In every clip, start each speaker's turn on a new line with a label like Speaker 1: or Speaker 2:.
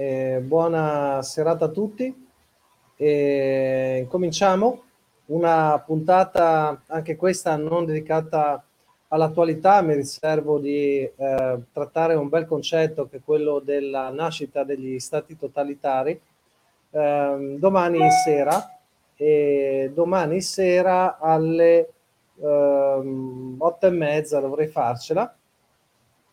Speaker 1: Eh, buona serata a tutti. E cominciamo una puntata, anche questa non dedicata all'attualità, mi riservo di eh, trattare un bel concetto che è quello della nascita degli stati totalitari. Eh, domani sera, e domani sera alle ehm, otto e mezza dovrei farcela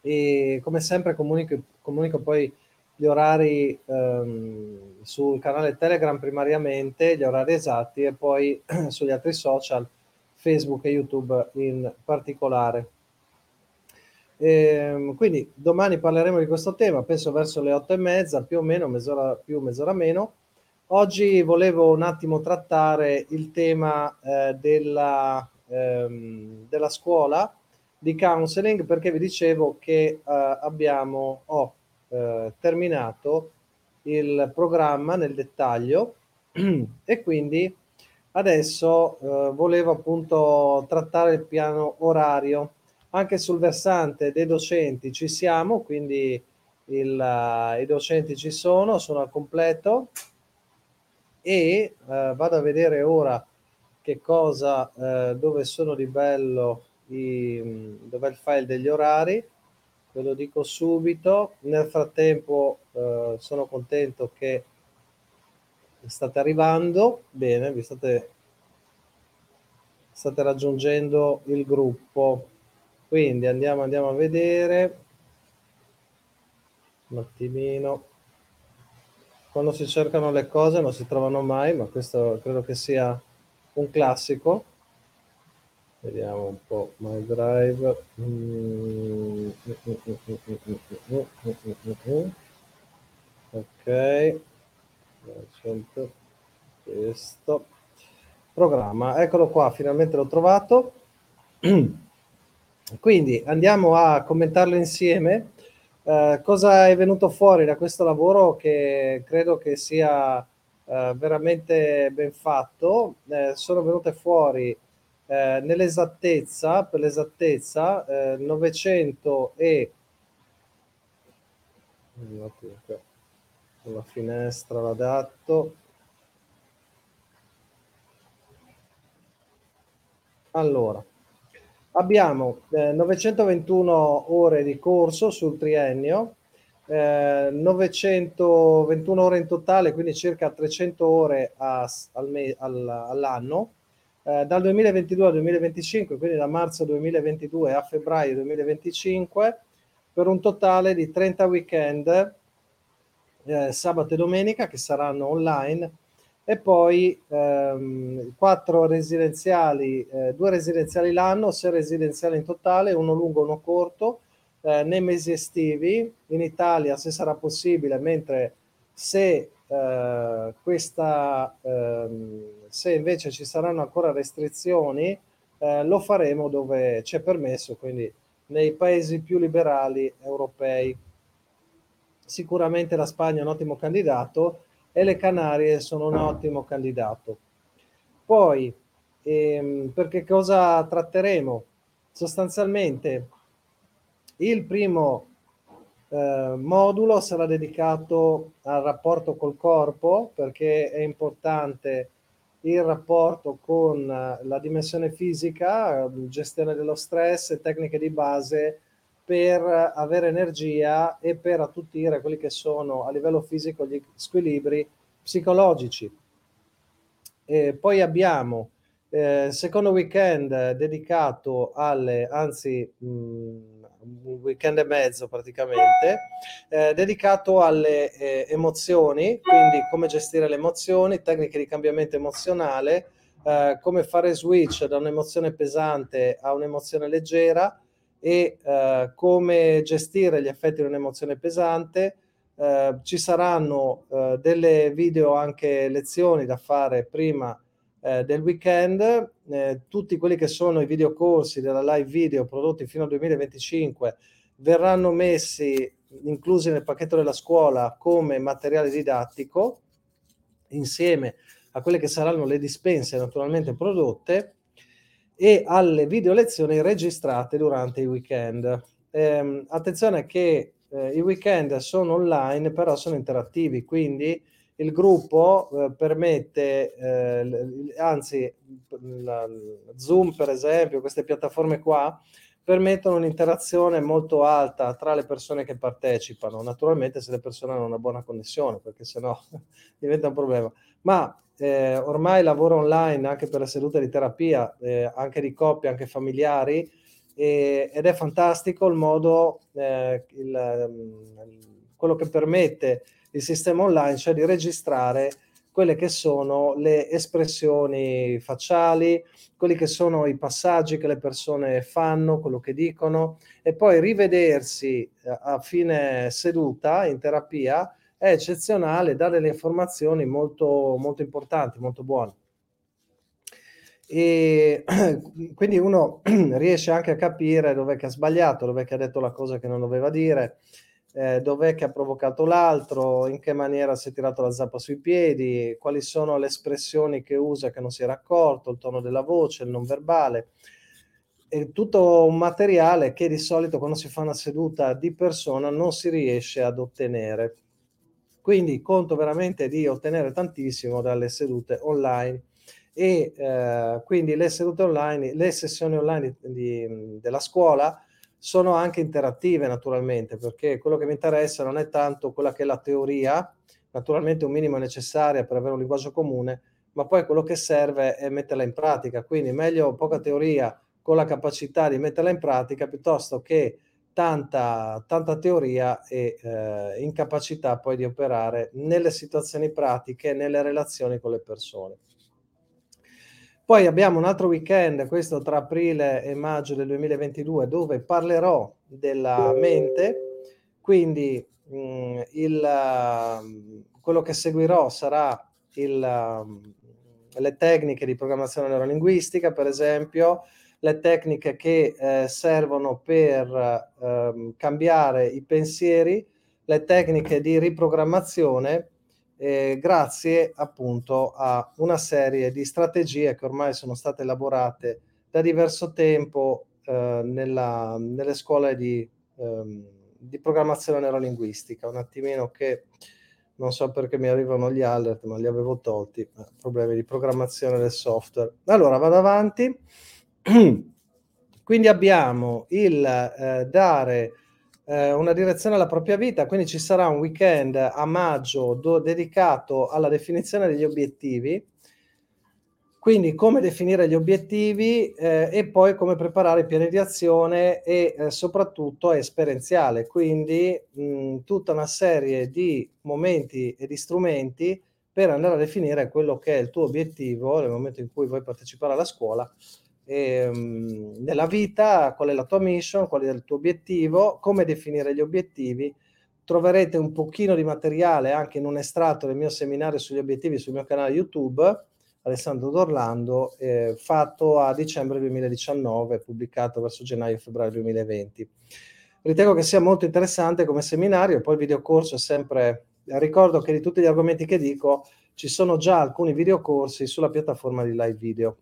Speaker 1: e come sempre comunico, comunico poi gli orari ehm, sul canale Telegram primariamente, gli orari esatti e poi sugli altri social, Facebook e YouTube in particolare. E, ehm, quindi domani parleremo di questo tema, penso verso le otto e mezza, più o meno, mezz'ora più, mezz'ora meno. Oggi volevo un attimo trattare il tema eh, della, ehm, della scuola di counseling perché vi dicevo che eh, abbiamo, oh, eh, terminato il programma nel dettaglio. E quindi adesso eh, volevo appunto trattare il piano orario. Anche sul versante dei docenti ci siamo quindi il, uh, i docenti ci sono sono al completo. E uh, vado a vedere ora che cosa uh, dove sono di bello i, dove il file degli orari ve lo dico subito. Nel frattempo eh, sono contento che state arrivando, bene, vi state, state raggiungendo il gruppo. Quindi andiamo, andiamo a vedere un attimino. Quando si cercano le cose non si trovano mai, ma questo credo che sia un classico vediamo un po' my drive ok questo programma eccolo qua finalmente l'ho trovato quindi andiamo a commentarlo insieme uh, cosa è venuto fuori da questo lavoro che credo che sia uh, veramente ben fatto uh, sono venute fuori eh, nell'esattezza, per l'esattezza, eh, 900 e la finestra l'adatto. Allora, abbiamo eh, 921 ore di corso sul triennio, eh, 921 ore in totale, quindi circa 300 ore a, al, al, all'anno eh, dal 2022 al 2025, quindi da marzo 2022 a febbraio 2025, per un totale di 30 weekend, eh, sabato e domenica, che saranno online, e poi ehm, quattro residenziali, eh, due residenziali l'anno, sei residenziali in totale, uno lungo e uno corto, eh, nei mesi estivi, in Italia se sarà possibile, mentre se eh, questa, ehm, se invece ci saranno ancora restrizioni, eh, lo faremo dove c'è permesso, quindi nei paesi più liberali europei. Sicuramente la Spagna è un ottimo candidato e le Canarie sono un ottimo candidato. Poi, ehm, perché cosa tratteremo? Sostanzialmente, il primo eh, modulo sarà dedicato al rapporto col corpo perché è importante il rapporto con la dimensione fisica, gestione dello stress e tecniche di base per avere energia e per attutire quelli che sono a livello fisico gli squilibri psicologici. E poi abbiamo eh, secondo weekend dedicato alle, anzi mh, un weekend e mezzo praticamente, eh, dedicato alle eh, emozioni, quindi come gestire le emozioni, tecniche di cambiamento emozionale, eh, come fare switch da un'emozione pesante a un'emozione leggera e eh, come gestire gli effetti di un'emozione pesante. Eh, ci saranno eh, delle video anche lezioni da fare prima eh, del weekend, eh, tutti quelli che sono i videocorsi della live video prodotti fino al 2025 verranno messi, inclusi nel pacchetto della scuola, come materiale didattico, insieme a quelle che saranno le dispense naturalmente prodotte e alle video lezioni registrate durante i weekend. Eh, attenzione che eh, i weekend sono online, però sono interattivi, quindi il gruppo eh, permette, eh, anzi la, Zoom per esempio, queste piattaforme qua, permettono un'interazione molto alta tra le persone che partecipano, naturalmente se le persone hanno una buona connessione, perché sennò diventa un problema. Ma eh, ormai lavoro online anche per le sedute di terapia, eh, anche di coppie, anche familiari, e, ed è fantastico il modo, eh, il, quello che permette il sistema online, cioè di registrare quelle che sono le espressioni facciali, quelli che sono i passaggi che le persone fanno, quello che dicono e poi rivedersi eh, a fine seduta in terapia è eccezionale, dà delle informazioni molto, molto importanti, molto buone. E quindi uno riesce anche a capire dove che ha sbagliato, dove che ha detto la cosa che non doveva dire, eh, dov'è che ha provocato l'altro, in che maniera si è tirato la zappa sui piedi, quali sono le espressioni che usa che non si era accorto, il tono della voce, il non verbale. È tutto un materiale che di solito quando si fa una seduta di persona non si riesce ad ottenere. Quindi conto veramente di ottenere tantissimo dalle sedute online e eh, quindi le sedute online, le sessioni online di, di, della scuola sono anche interattive naturalmente, perché quello che mi interessa non è tanto quella che è la teoria, naturalmente un minimo è necessaria per avere un linguaggio comune, ma poi quello che serve è metterla in pratica, quindi meglio poca teoria con la capacità di metterla in pratica piuttosto che tanta, tanta teoria e eh, incapacità poi di operare nelle situazioni pratiche, nelle relazioni con le persone. Poi abbiamo un altro weekend, questo tra aprile e maggio del 2022, dove parlerò della mente, quindi mh, mm, il, uh, quello che seguirò sarà il, uh, le tecniche di programmazione neurolinguistica, per esempio, le tecniche che eh, servono per eh, cambiare i pensieri, le tecniche di riprogrammazione eh, grazie appunto a una serie di strategie che ormai sono state elaborate da diverso tempo eh, nella, nelle scuole di, ehm, di, programmazione neurolinguistica. Un attimino che non so perché mi arrivano gli alert, ma li avevo tolti, problemi di programmazione del software. Allora vado avanti. Quindi abbiamo il eh, dare eh, una direzione alla propria vita, quindi ci sarà un weekend a maggio do, dedicato alla definizione degli obiettivi, quindi come definire gli obiettivi eh, e poi come preparare i piani di azione e eh, soprattutto esperienziale, quindi mh, tutta una serie di momenti e di strumenti per andare a definire quello che è il tuo obiettivo nel momento in cui vuoi partecipare alla scuola ehm, nella vita, qual è la tua mission, qual è il tuo obiettivo, come definire gli obiettivi. Troverete un pochino di materiale anche in un estratto del mio seminario sugli obiettivi sul mio canale YouTube, Alessandro D'Orlando, eh, fatto a dicembre 2019, pubblicato verso gennaio-febbraio 2020. Ritengo che sia molto interessante come seminario, poi il videocorso è sempre... Ricordo che di tutti gli argomenti che dico ci sono già alcuni videocorsi sulla piattaforma di live video.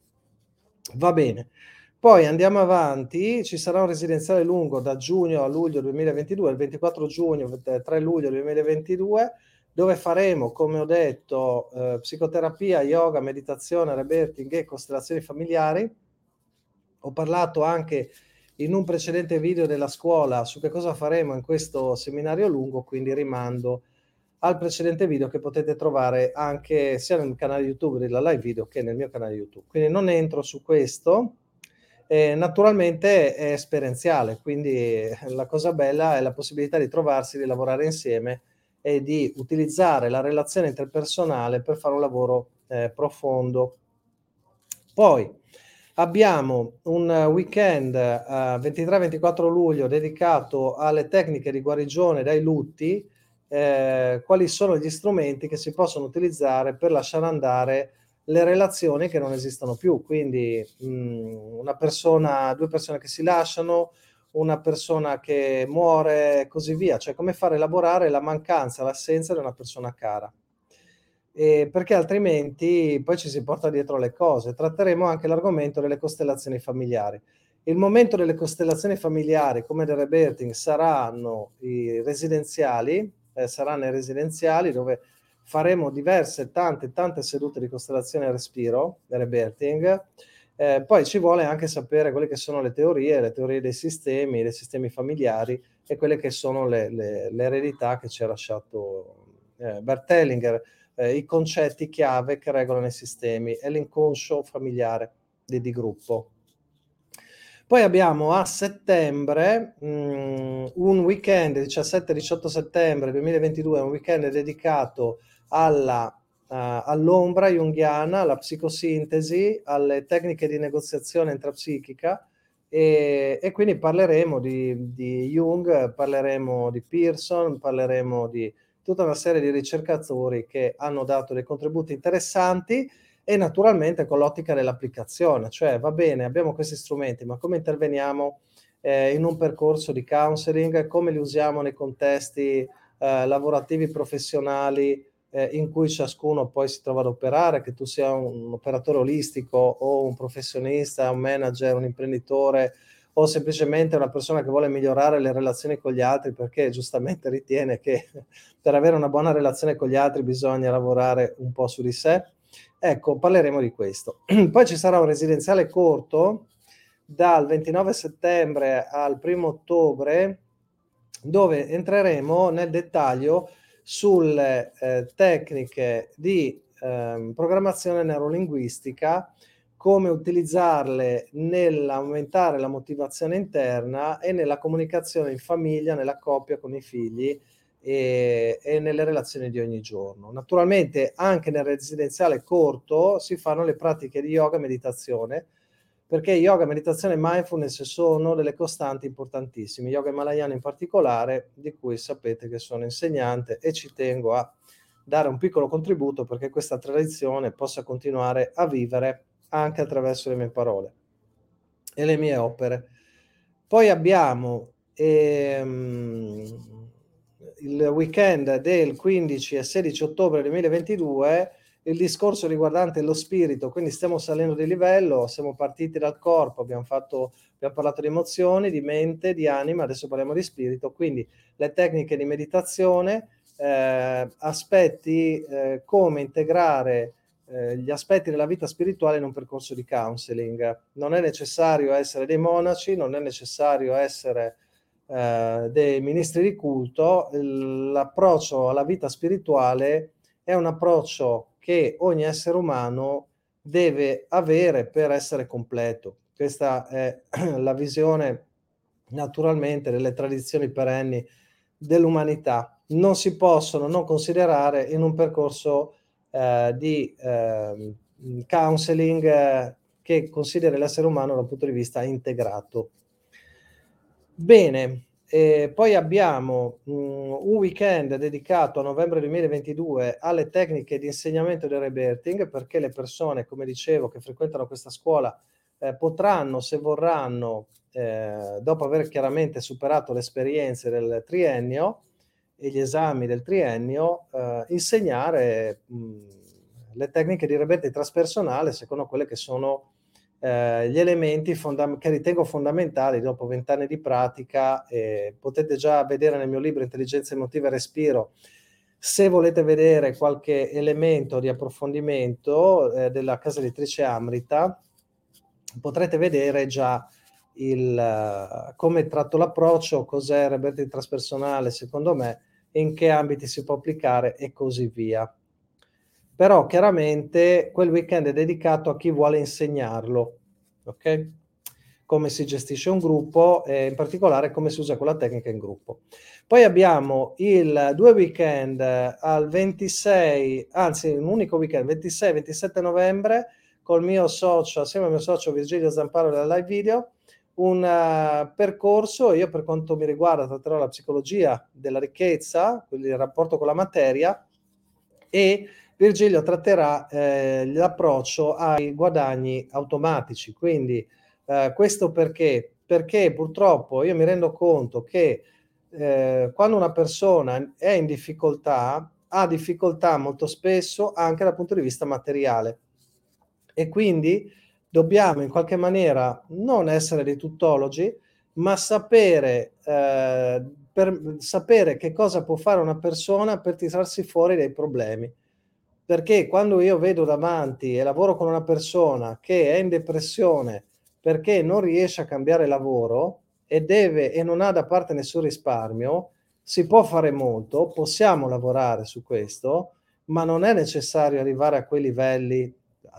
Speaker 1: Va bene. Poi andiamo avanti, ci sarà un residenziale lungo da giugno a luglio 2022, il 24 giugno, 3 luglio 2022, dove faremo, come ho detto, eh, psicoterapia, yoga, meditazione, rebirthing e costellazioni familiari. Ho parlato anche in un precedente video della scuola su che cosa faremo in questo seminario lungo, quindi rimando al precedente video che potete trovare anche sia nel canale YouTube della live video che nel mio canale YouTube. Quindi non entro su questo. Eh, naturalmente è esperienziale, quindi la cosa bella è la possibilità di trovarsi, di lavorare insieme e di utilizzare la relazione interpersonale per fare un lavoro eh, profondo. Poi abbiamo un weekend eh, 23-24 luglio dedicato alle tecniche di guarigione dai lutti, eh, quali sono gli strumenti che si possono utilizzare per lasciare andare le relazioni che non esistono più, quindi mh, mm, una persona, due persone che si lasciano, una persona che muore così via, cioè come fare lavorare la mancanza, l'assenza di una persona cara. E perché altrimenti poi ci si porta dietro le cose. Tratteremo anche l'argomento delle costellazioni familiari. Il momento delle costellazioni familiari, come del reberting, saranno i residenziali, eh, saranno i residenziali dove faremo diverse, tante, tante sedute di costellazione a respiro, reberting, eh, poi ci vuole anche sapere quelle che sono le teorie, le teorie dei sistemi, dei sistemi familiari e quelle che sono le, le, le eredità che ci ha lasciato eh, Bert Hellinger, eh, i concetti chiave che regolano i sistemi e l'inconscio familiare di, di gruppo. Poi abbiamo a settembre mh, mm, un weekend, 17-18 settembre 2022, un weekend dedicato alla uh, all'ombra junghiana, alla psicosintesi, alle tecniche di negoziazione intrapsichica e, e quindi parleremo di, di, Jung, parleremo di Pearson, parleremo di tutta una serie di ricercatori che hanno dato dei contributi interessanti e naturalmente con l'ottica dell'applicazione, cioè va bene, abbiamo questi strumenti, ma come interveniamo eh, in un percorso di counseling, come li usiamo nei contesti eh, lavorativi, professionali, eh, in cui ciascuno poi si trova ad operare, che tu sia un operatore olistico o un professionista, un manager, un imprenditore o semplicemente una persona che vuole migliorare le relazioni con gli altri perché giustamente ritiene che per avere una buona relazione con gli altri bisogna lavorare un po' su di sé. Ecco, parleremo di questo. Poi ci sarà un residenziale corto dal 29 settembre al 1 ottobre dove entreremo nel dettaglio sulle eh, tecniche di eh, programmazione neurolinguistica, come utilizzarle nell'aumentare la motivazione interna e nella comunicazione in famiglia, nella coppia con i figli e, e, nelle relazioni di ogni giorno. Naturalmente anche nel residenziale corto si fanno le pratiche di yoga e meditazione perché yoga, meditazione e mindfulness sono delle costanti importantissime, yoga malayana in particolare, di cui sapete che sono insegnante e ci tengo a dare un piccolo contributo perché questa tradizione possa continuare a vivere anche attraverso le mie parole e le mie opere. Poi abbiamo ehm, il weekend del 15 e 16 ottobre 2022 il discorso riguardante lo spirito, quindi stiamo salendo di livello, siamo partiti dal corpo, abbiamo, fatto, abbiamo parlato di emozioni, di mente, di anima, adesso parliamo di spirito, quindi le tecniche di meditazione, eh, aspetti eh, come integrare eh, gli aspetti della vita spirituale in un percorso di counseling. Non è necessario essere dei monaci, non è necessario essere eh, dei ministri di culto, l'approccio alla vita spirituale è un approccio che ogni essere umano deve avere per essere completo. Questa è la visione naturalmente delle tradizioni perenni dell'umanità. Non si possono non considerare in un percorso eh, di eh, counseling eh, che consideri l'essere umano dal punto di vista integrato. Bene, e poi abbiamo mh, un weekend dedicato a novembre 2022 alle tecniche di insegnamento del rebirthing perché le persone, come dicevo, che frequentano questa scuola eh, potranno, se vorranno, eh, dopo aver chiaramente superato le esperienze del triennio e gli esami del triennio, eh, insegnare mh, le tecniche di rebirthing traspersonale secondo quelle che sono eh, gli elementi fonda- che ritengo fondamentali dopo vent'anni di pratica. Eh, potete già vedere nel mio libro Intelligenza emotiva e respiro. Se volete vedere qualche elemento di approfondimento eh, della casa editrice Amrita, potrete vedere già il, come tratto l'approccio, cos'è il rebranding traspersonale secondo me, in che ambiti si può applicare e così via. Però chiaramente quel weekend è dedicato a chi vuole insegnarlo, ok? Come si gestisce un gruppo e in particolare come si usa quella tecnica in gruppo. Poi abbiamo il due weekend al 26, anzi un unico weekend, 26-27 novembre, col mio socio, assieme al mio socio Virgilio Zamparo della live video, un uh, percorso, io per quanto mi riguarda tratterò la psicologia della ricchezza, quindi il rapporto con la materia, e Virgilio tratterà eh, l'approccio ai guadagni automatici. Quindi eh, questo perché? Perché purtroppo io mi rendo conto che eh, quando una persona è in difficoltà, ha difficoltà molto spesso anche dal punto di vista materiale. E quindi dobbiamo in qualche maniera non essere dei tuttologi, ma sapere, eh, per, sapere che cosa può fare una persona per tirarsi fuori dai problemi. Perché quando io vedo davanti e lavoro con una persona che è in depressione perché non riesce a cambiare lavoro e deve e non ha da parte nessun risparmio, si può fare molto, possiamo lavorare su questo, ma non è necessario arrivare a quei livelli.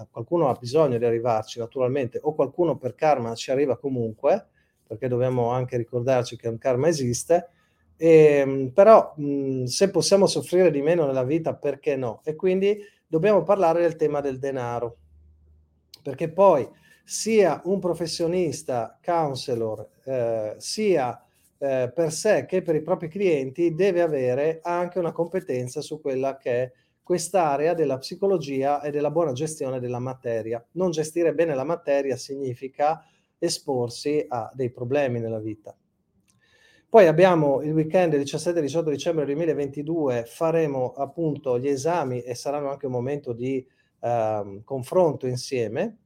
Speaker 1: Qualcuno ha bisogno di arrivarci naturalmente o qualcuno per karma ci arriva comunque, perché dobbiamo anche ricordarci che un karma esiste, e, ehm, però mh, se possiamo soffrire di meno nella vita, perché no? E quindi dobbiamo parlare del tema del denaro, perché poi sia un professionista, counselor, eh, sia eh, per sé che per i propri clienti, deve avere anche una competenza su quella che è quest'area della psicologia e della buona gestione della materia. Non gestire bene la materia significa esporsi a dei problemi nella vita. Poi abbiamo il weekend 17-18 dicembre 2022, faremo appunto gli esami e saranno anche un momento di eh, confronto insieme.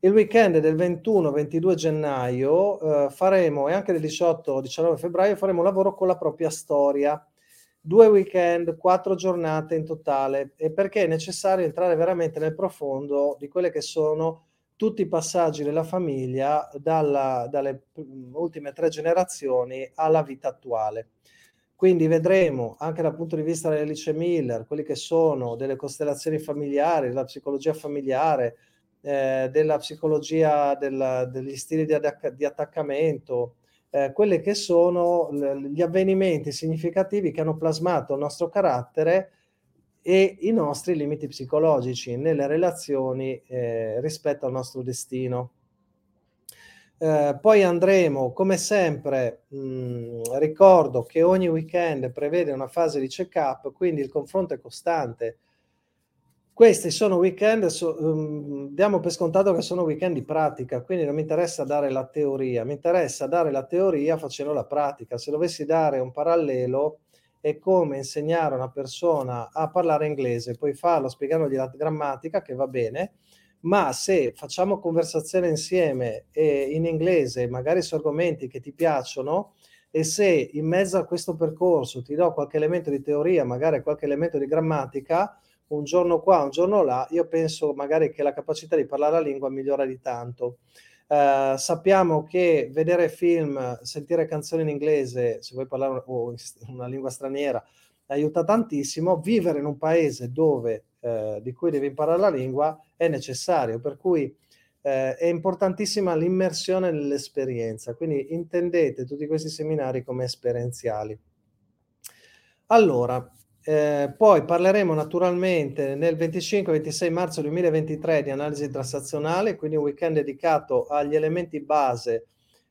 Speaker 1: Il weekend del 21-22 gennaio eh, faremo, e anche del 18-19 febbraio, faremo lavoro con la propria storia due weekend, quattro giornate in totale e perché è necessario entrare veramente nel profondo di quelle che sono tutti i passaggi della famiglia dalla, dalle ultime tre generazioni alla vita attuale. Quindi vedremo anche dal punto di vista di Alice Miller, quelli che sono delle costellazioni familiari, della psicologia familiare, eh, della psicologia del, degli stili di, di attaccamento, eh, quelli che sono gli avvenimenti significativi che hanno plasmato il nostro carattere e i nostri limiti psicologici nelle relazioni eh, rispetto al nostro destino. Eh, poi andremo, come sempre, mh, ricordo che ogni weekend prevede una fase di check-up, quindi il confronto è costante questi sono weekend, so, um, diamo per scontato che sono weekend di pratica, quindi non mi interessa dare la teoria, mi interessa dare la teoria facendo la pratica. Se dovessi dare un parallelo è come insegnare una persona a parlare inglese, puoi farlo spiegandogli la grammatica che va bene, ma se facciamo conversazione insieme e in inglese, magari su argomenti che ti piacciono, e se in mezzo a questo percorso ti do qualche elemento di teoria, magari qualche elemento di grammatica, un giorno qua, un giorno là, io penso magari che la capacità di parlare la lingua migliora di tanto. Uh, sappiamo che vedere film, sentire canzoni in inglese, se vuoi parlare o una lingua straniera, aiuta tantissimo. Vivere in un paese dove, uh, di cui devi imparare la lingua è necessario, per cui uh, è importantissima l'immersione nell'esperienza. Quindi intendete tutti questi seminari come esperienziali. Allora, eh, poi parleremo naturalmente nel 25-26 marzo 2023 di analisi transazionale, quindi un weekend dedicato agli elementi base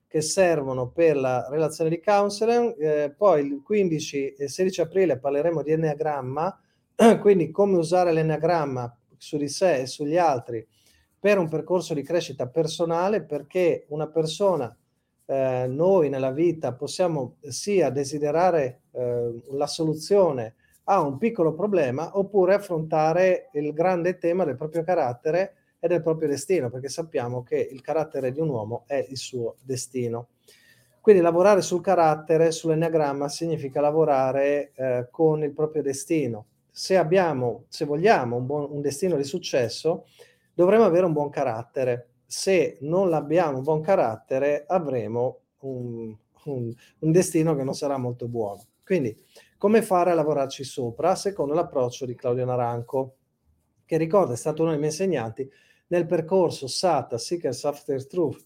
Speaker 1: che servono per la relazione di counseling. Eh, poi il 15 e 16 aprile parleremo di enneagramma, quindi come usare l'enneagramma su di sé e sugli altri per un percorso di crescita personale, perché una persona, eh, noi nella vita possiamo sia desiderare eh, la soluzione ha un piccolo problema oppure affrontare il grande tema del proprio carattere e del proprio destino, perché sappiamo che il carattere di un uomo è il suo destino. Quindi lavorare sul carattere, sull'enneagramma, significa lavorare eh, con il proprio destino. Se abbiamo, se vogliamo un, buon, un destino di successo, dovremo avere un buon carattere. se non abbiamo un buon carattere avremo un, un, un destino che non sarà molto buono. Quindi, come fare a lavorarci sopra? Secondo l'approccio di Claudio Naranco, che ricorda è stato uno dei miei insegnanti nel percorso SAT, Seekers After Truth,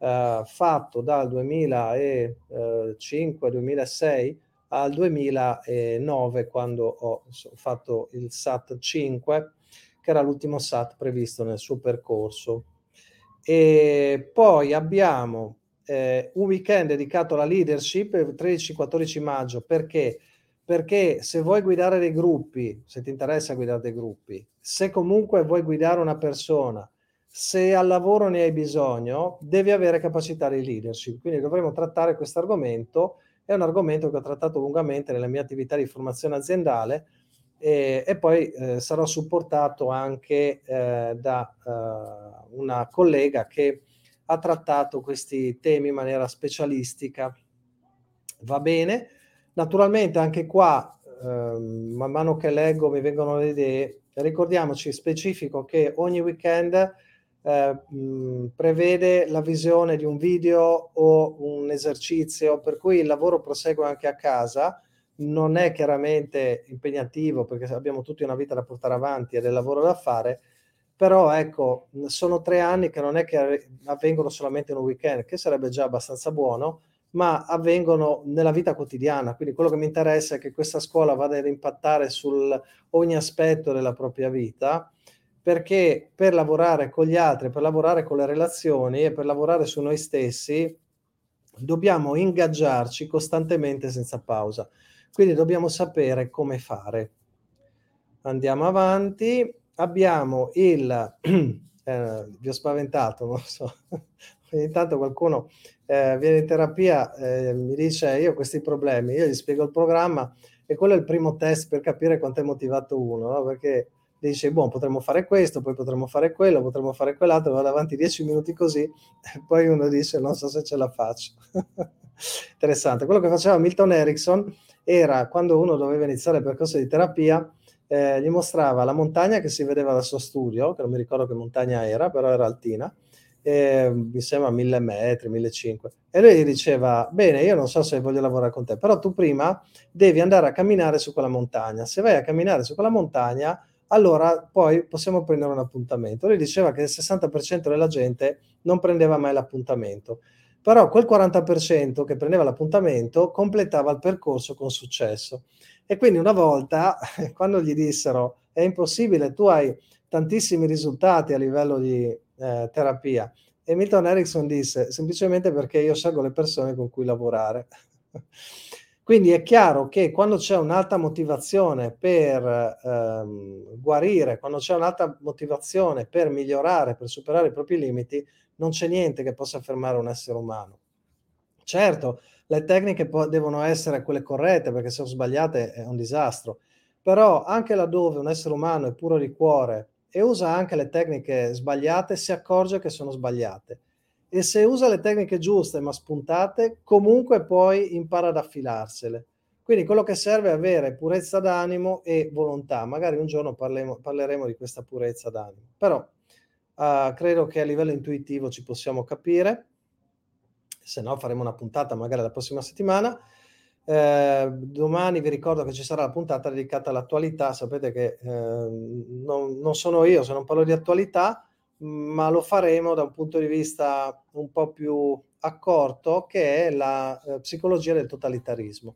Speaker 1: eh, fatto dal 2005-2006 al 2009, quando ho fatto il SAT 5, che era l'ultimo SAT previsto nel suo percorso. E poi abbiamo eh, un weekend dedicato alla leadership il 13-14 maggio perché? Perché se vuoi guidare dei gruppi, se ti interessa guidare dei gruppi, se comunque vuoi guidare una persona, se al lavoro ne hai bisogno, devi avere capacità di leadership. Quindi dovremo trattare questo argomento. È un argomento che ho trattato lungamente nella mia attività di formazione aziendale e, e poi eh, sarò supportato anche eh, da eh, una collega che ha trattato questi temi in maniera specialistica. Va bene? Naturalmente anche qua, ehm, man mano che leggo mi vengono le idee, ricordiamoci specifico che ogni weekend eh, prevede la visione di un video o un esercizio, per cui il lavoro prosegue anche a casa, non è chiaramente impegnativo perché abbiamo tutti una vita da portare avanti e del lavoro da fare, però ecco, sono tre anni che non è che avvengono solamente in un weekend, che sarebbe già abbastanza buono, ma avvengono nella vita quotidiana. Quindi quello che mi interessa è che questa scuola vada ad impattare su ogni aspetto della propria vita, perché per lavorare con gli altri, per lavorare con le relazioni e per lavorare su noi stessi, dobbiamo ingaggiarci costantemente senza pausa. Quindi dobbiamo sapere come fare. Andiamo avanti abbiamo il, eh, vi ho spaventato, non so, ogni tanto qualcuno eh, viene in terapia eh, mi dice io ho questi problemi, io gli spiego il programma e quello è il primo test per capire quanto è motivato uno, no? perché dice, buon, potremmo fare questo, poi potremmo fare quello, potremmo fare quell'altro, vado avanti dieci minuti così, e poi uno dice, non so se ce la faccio. Interessante. Quello che faceva Milton Erickson era, quando uno doveva iniziare il percorso di terapia, eh, gli mostrava la montagna che si vedeva dal suo studio, che non mi ricordo che montagna era, però era altina, eh, mi sembra mille metri, 1500. E lui gli diceva, bene, io non so se voglio lavorare con te, però tu prima devi andare a camminare su quella montagna. Se vai a camminare su quella montagna, allora poi possiamo prendere un appuntamento. Lui diceva che il 60% della gente non prendeva mai l'appuntamento, però quel 40% che prendeva l'appuntamento completava il percorso con successo. E quindi una volta, quando gli dissero è impossibile, tu hai tantissimi risultati a livello di eh, terapia, e Milton Erickson disse semplicemente perché io scelgo le persone con cui lavorare. Quindi è chiaro che quando c'è un'alta motivazione per ehm, guarire, quando c'è un'alta motivazione per migliorare, per superare i propri limiti, non c'è niente che possa fermare un essere umano. Certo, le tecniche po- devono essere quelle corrette perché se sono sbagliate è un disastro, però anche laddove un essere umano è puro di cuore e usa anche le tecniche sbagliate, si accorge che sono sbagliate. E se usa le tecniche giuste ma spuntate, comunque poi impara ad affilarsele. Quindi quello che serve è avere purezza d'animo e volontà. Magari un giorno parlemo, parleremo di questa purezza d'animo. Però uh, credo che a livello intuitivo ci possiamo capire se no faremo una puntata magari la prossima settimana. Eh, domani vi ricordo che ci sarà la puntata dedicata all'attualità. Sapete che eh, non, non, sono io se non parlo di attualità, ma lo faremo da un punto di vista un po' più accorto, che è la eh, psicologia del totalitarismo.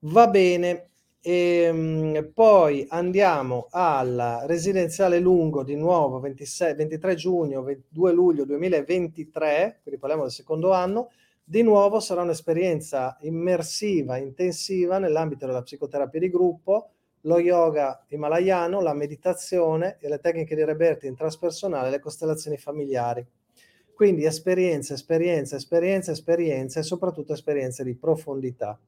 Speaker 1: Va bene, e, ehm, poi andiamo al residenziale lungo di nuovo 26, 23 giugno, 2 luglio 2023, quindi parliamo del secondo anno. Di nuovo sarà un'esperienza immersiva, intensiva nell'ambito della psicoterapia di gruppo, lo yoga himalayano, la meditazione e le tecniche di reberti intraspersonale e le costellazioni familiari. Quindi esperienze, esperienze, esperienze, esperienze e soprattutto esperienze di profondità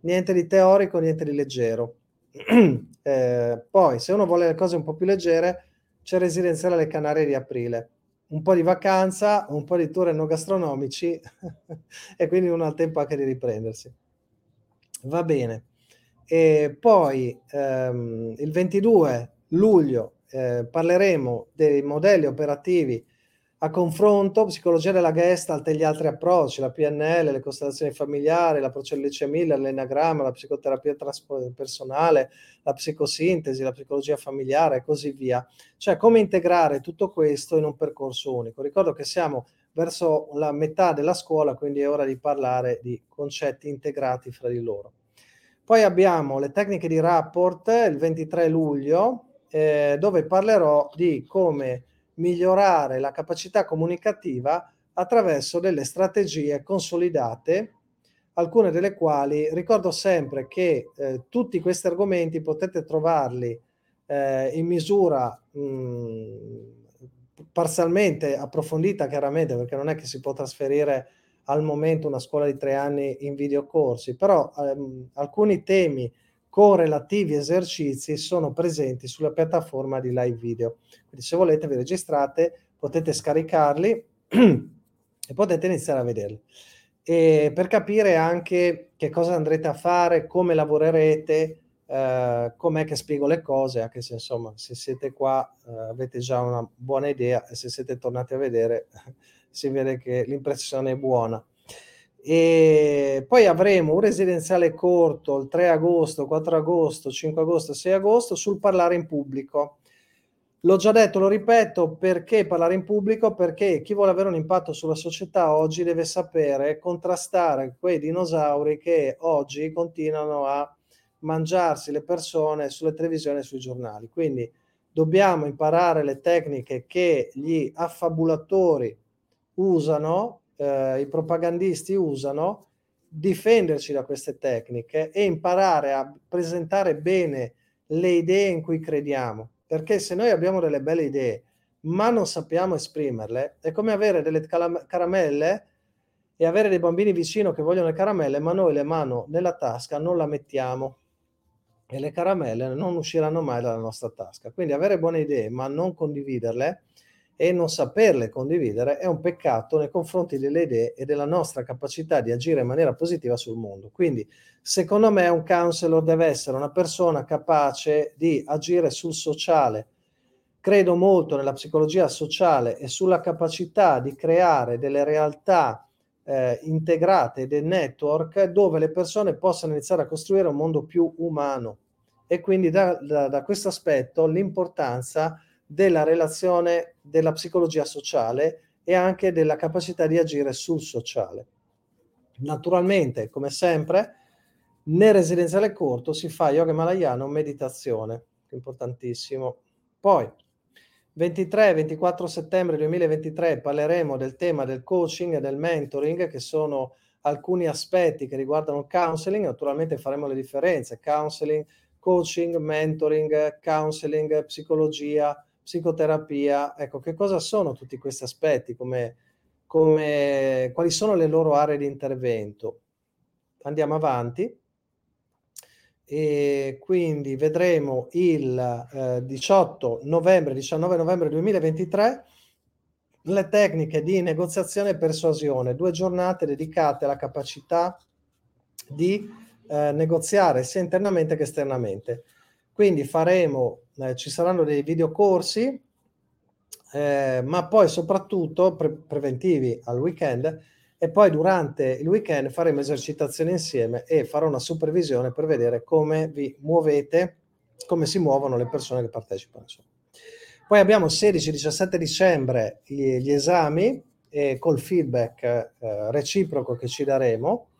Speaker 1: niente di teorico, niente di leggero. eh, poi, se uno vuole le cose un po' più leggere, c'è Residenziale alle Canarie di aprile. Un po' di vacanza, un po' di tour enogastronomici e quindi uno ha il tempo anche di riprendersi. Va bene. E poi ehm, il 22 luglio eh, parleremo dei modelli operativi a confronto, psicologia della Gestalt e gli altri approcci, la PNL, le costellazioni familiari, la procellece Miller, l'enagramma, la psicoterapia personale, la psicosintesi, la psicologia familiare e così via. Cioè come integrare tutto questo in un percorso unico. Ricordo che siamo verso la metà della scuola, quindi è ora di parlare di concetti integrati fra di loro. Poi abbiamo le tecniche di rapport il 23 luglio, eh, dove parlerò di come migliorare la capacità comunicativa attraverso delle strategie consolidate, alcune delle quali ricordo sempre che eh, tutti questi argomenti potete trovarli eh, in misura mh, mm, parzialmente approfondita chiaramente perché non è che si può trasferire al momento una scuola di tre anni in videocorsi, però ehm, alcuni temi con relativi esercizi sono presenti sulla piattaforma di live video. Quindi se volete vi registrate, potete scaricarli e potete iniziare a vederli. E per capire anche che cosa andrete a fare, come lavorerete, eh, com'è che spiego le cose, anche se insomma se siete qua eh, avete già una buona idea e se siete tornati a vedere si vede che l'impressione è buona. E poi avremo un residenziale corto il 3 agosto, 4 agosto, 5 agosto, 6 agosto sul parlare in pubblico. L'ho già detto, lo ripeto, perché parlare in pubblico? Perché chi vuole avere un impatto sulla società oggi deve sapere contrastare quei dinosauri che oggi continuano a mangiarsi le persone sulle televisioni e sui giornali. Quindi dobbiamo imparare le tecniche che gli affabulatori usano eh, i propagandisti usano, difenderci da queste tecniche e imparare a presentare bene le idee in cui crediamo. Perché se noi abbiamo delle belle idee, ma non sappiamo esprimerle, è come avere delle caramelle e avere dei bambini vicino che vogliono le caramelle, ma noi le mano nella tasca non la mettiamo e le caramelle non usciranno mai dalla nostra tasca. Quindi avere buone idee, ma non condividerle, e non saperle condividere è un peccato nei confronti delle idee e della nostra capacità di agire in maniera positiva sul mondo. Quindi, secondo me, un counselor deve essere una persona capace di agire sul sociale. Credo molto nella psicologia sociale e sulla capacità di creare delle realtà eh, integrate, dei network dove le persone possano iniziare a costruire un mondo più umano. E quindi da, da, da questo aspetto l'importanza della relazione della psicologia sociale e anche della capacità di agire sul sociale. Naturalmente, come sempre, nel residenziale corto si fa yoga malayano, meditazione, importantissimo. Poi, 23-24 settembre 2023 parleremo del tema del coaching e del mentoring, che sono alcuni aspetti che riguardano il counseling. Naturalmente faremo le differenze, counseling, coaching, mentoring, counseling, psicologia, psicoterapia, ecco, che cosa sono tutti questi aspetti, come, come, quali sono le loro aree di intervento. Andiamo avanti e quindi vedremo il eh, 18 novembre, 19 novembre 2023 le tecniche di negoziazione e persuasione, due giornate dedicate alla capacità di eh, negoziare sia internamente che esternamente. Quindi faremo, eh, ci saranno dei videocorsi, eh, ma poi soprattutto pre- preventivi al weekend e poi durante il weekend faremo esercitazioni insieme e farò una supervisione per vedere come vi muovete, come si muovono le persone che partecipano. Insomma. Poi abbiamo 16-17 dicembre gli, gli esami e col feedback eh, reciproco che ci daremo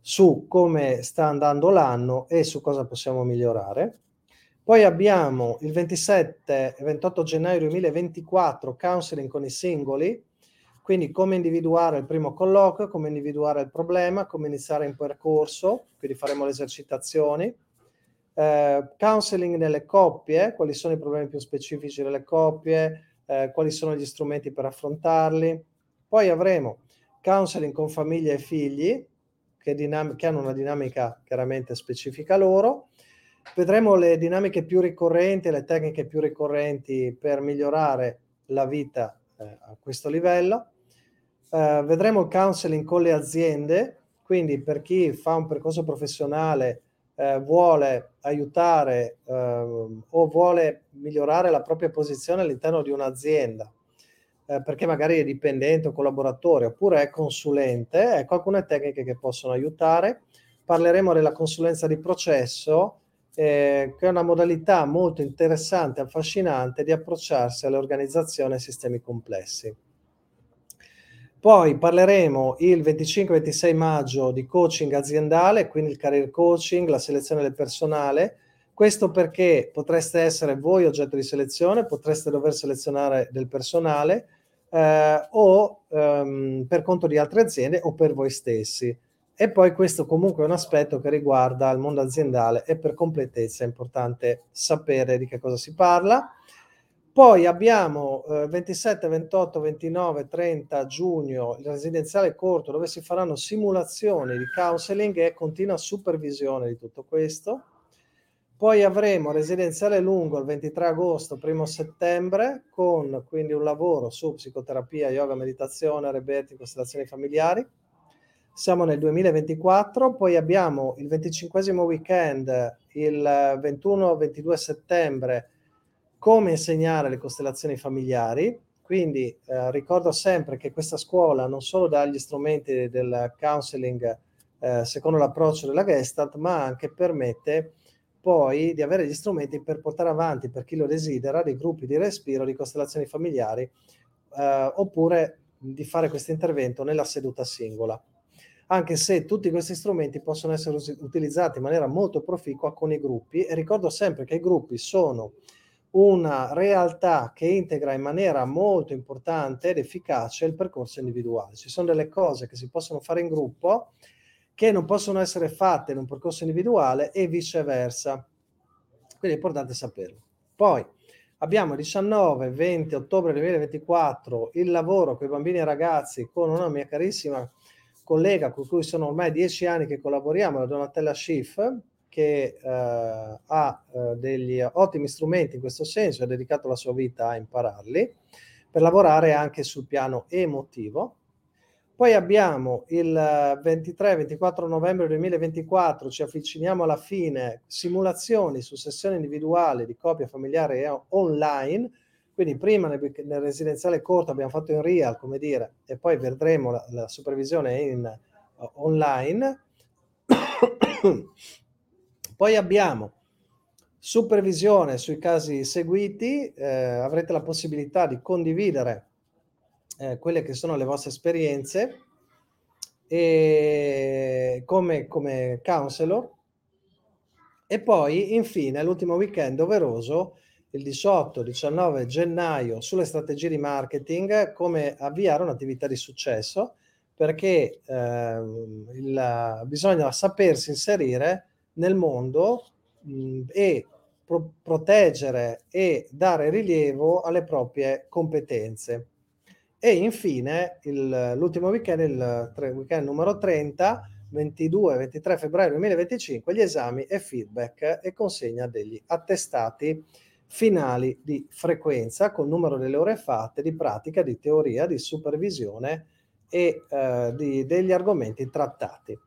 Speaker 1: su come sta andando l'anno e su cosa possiamo migliorare. Poi abbiamo il 27 e 28 gennaio 2024 counseling con i singoli, quindi come individuare il primo colloquio, come individuare il problema, come iniziare un percorso, quindi faremo le esercitazioni. Eh, counseling nelle coppie, quali sono i problemi più specifici delle coppie, eh, quali sono gli strumenti per affrontarli. Poi avremo counseling con famiglie e figli, che, dinam- che hanno una dinamica chiaramente specifica loro Vedremo le dinamiche più ricorrenti, le tecniche più ricorrenti per migliorare la vita eh, a questo livello. Eh, vedremo il counseling con le aziende, quindi per chi fa un percorso professionale eh, vuole aiutare ehm, o vuole migliorare la propria posizione all'interno di un'azienda eh, perché magari è dipendente o collaboratore oppure è consulente, ecco alcune tecniche che possono aiutare. Parleremo della consulenza di processo, eh, che è una modalità molto interessante e affascinante di approcciarsi all'organizzazione e sistemi complessi. Poi parleremo il 25-26 maggio di coaching aziendale, quindi il career coaching, la selezione del personale. Questo perché potreste essere voi oggetto di selezione, potreste dover selezionare del personale eh, o ehm, per conto di altre aziende o per voi stessi. E poi questo comunque è un aspetto che riguarda il mondo aziendale e per completezza è importante sapere di che cosa si parla. Poi abbiamo eh, 27, 28, 29, 30 giugno il residenziale corto dove si faranno simulazioni di counseling e continua supervisione di tutto questo. Poi avremo residenziale lungo il 23 agosto, 1 settembre, con quindi un lavoro su psicoterapia, yoga, meditazione, rebelli, costellazioni familiari. Siamo nel 2024, poi abbiamo il 25 weekend, il 21-22 settembre, come insegnare le costellazioni familiari. Quindi eh, ricordo sempre che questa scuola non solo dà gli strumenti del counseling eh, secondo l'approccio della Gestalt, ma anche permette poi di avere gli strumenti per portare avanti, per chi lo desidera, dei gruppi di respiro, di costellazioni familiari, eh, oppure di fare questo intervento nella seduta singola. Anche se tutti questi strumenti possono essere utilizzati in maniera molto proficua con i gruppi e ricordo sempre che i gruppi sono una realtà che integra in maniera molto importante ed efficace il percorso individuale. Ci sono delle cose che si possono fare in gruppo che non possono essere fatte in un percorso individuale e viceversa. Quindi è importante saperlo. Poi abbiamo 19-20 ottobre 2024 il lavoro con i bambini e ragazzi con una mia carissima collega con cui sono ormai dieci anni che collaboriamo, la Donatella Schiff, che eh, ha eh, degli ottimi strumenti in questo senso, ha dedicato la sua vita a impararli, per lavorare anche sul piano emotivo. Poi abbiamo il 23-24 novembre 2024, ci avviciniamo alla fine, simulazioni su sessioni individuali di coppia familiare online, quindi prima nel, nel, residenziale corto abbiamo fatto in real, come dire, e poi vedremo la, la supervisione in uh, online. Poi abbiamo supervisione sui casi seguiti, eh, avrete la possibilità di condividere eh, quelle che sono le vostre esperienze e come, come counselor. E poi, infine, l'ultimo weekend doveroso, il 18-19 gennaio, sulle strategie di marketing, come avviare un'attività di successo, perché eh, il, bisogna sapersi inserire nel mondo mh, e pro- proteggere e dare rilievo alle proprie competenze. E infine il, l'ultimo weekend, il tre, weekend numero 30, 22-23 febbraio 2025, gli esami e feedback e consegna degli attestati finali di frequenza con numero delle ore fatte, di pratica, di teoria, di supervisione e eh, di, degli argomenti trattati.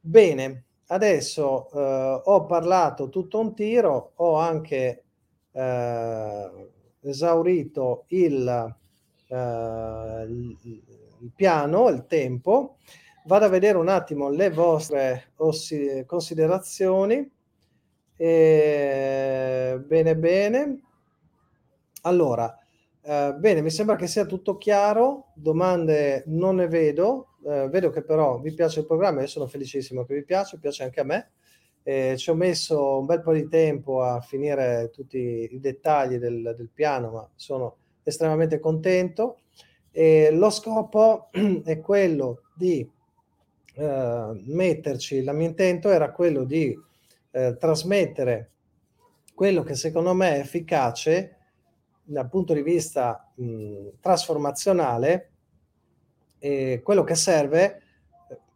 Speaker 1: Bene, adesso eh, ho parlato tutto un tiro, ho anche eh, esaurito il, eh, il, il, piano, il tempo. Vado a vedere un attimo le vostre ossi- considerazioni. E, bene, bene. Allora, eh, bene, mi sembra che sia tutto chiaro. Domande non ne vedo eh, vedo che però vi piace il programma, io sono felicissimo che vi piace, piace anche a me. Ci ho messo un bel po' di tempo a finire tutti i dettagli del, del piano, ma sono estremamente contento. E lo scopo è quello di eh, metterci, il mio intento era quello di eh, trasmettere quello che secondo me è efficace dal punto di vista mh, trasformazionale eh, quello che serve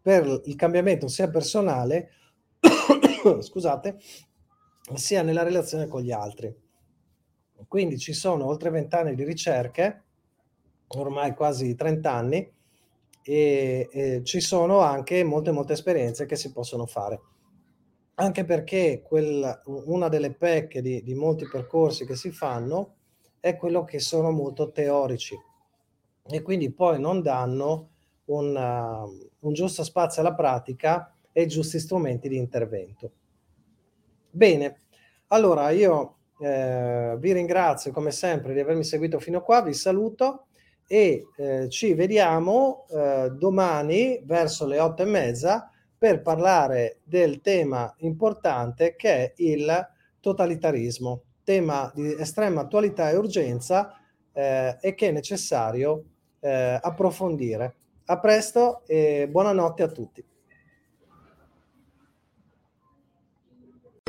Speaker 1: per il cambiamento sia personale, scusate, sia nella relazione con gli altri. Quindi ci sono oltre vent'anni di ricerche, ormai quasi 30 anni, e, e, ci sono anche molte molte esperienze che si possono fare. Anche perché quel, una delle pecche di, di molti percorsi che si fanno è quello che sono molto teorici e quindi poi non danno un, uh, un giusto spazio alla pratica e giusti strumenti di intervento. Bene, allora io eh, vi ringrazio come sempre di avermi seguito fino a qua, vi saluto e eh, ci vediamo eh, domani verso le otto e mezza per parlare del tema importante che è il totalitarismo, tema di estrema attualità e urgenza eh, e che è necessario eh, approfondire. A presto e buonanotte a tutti.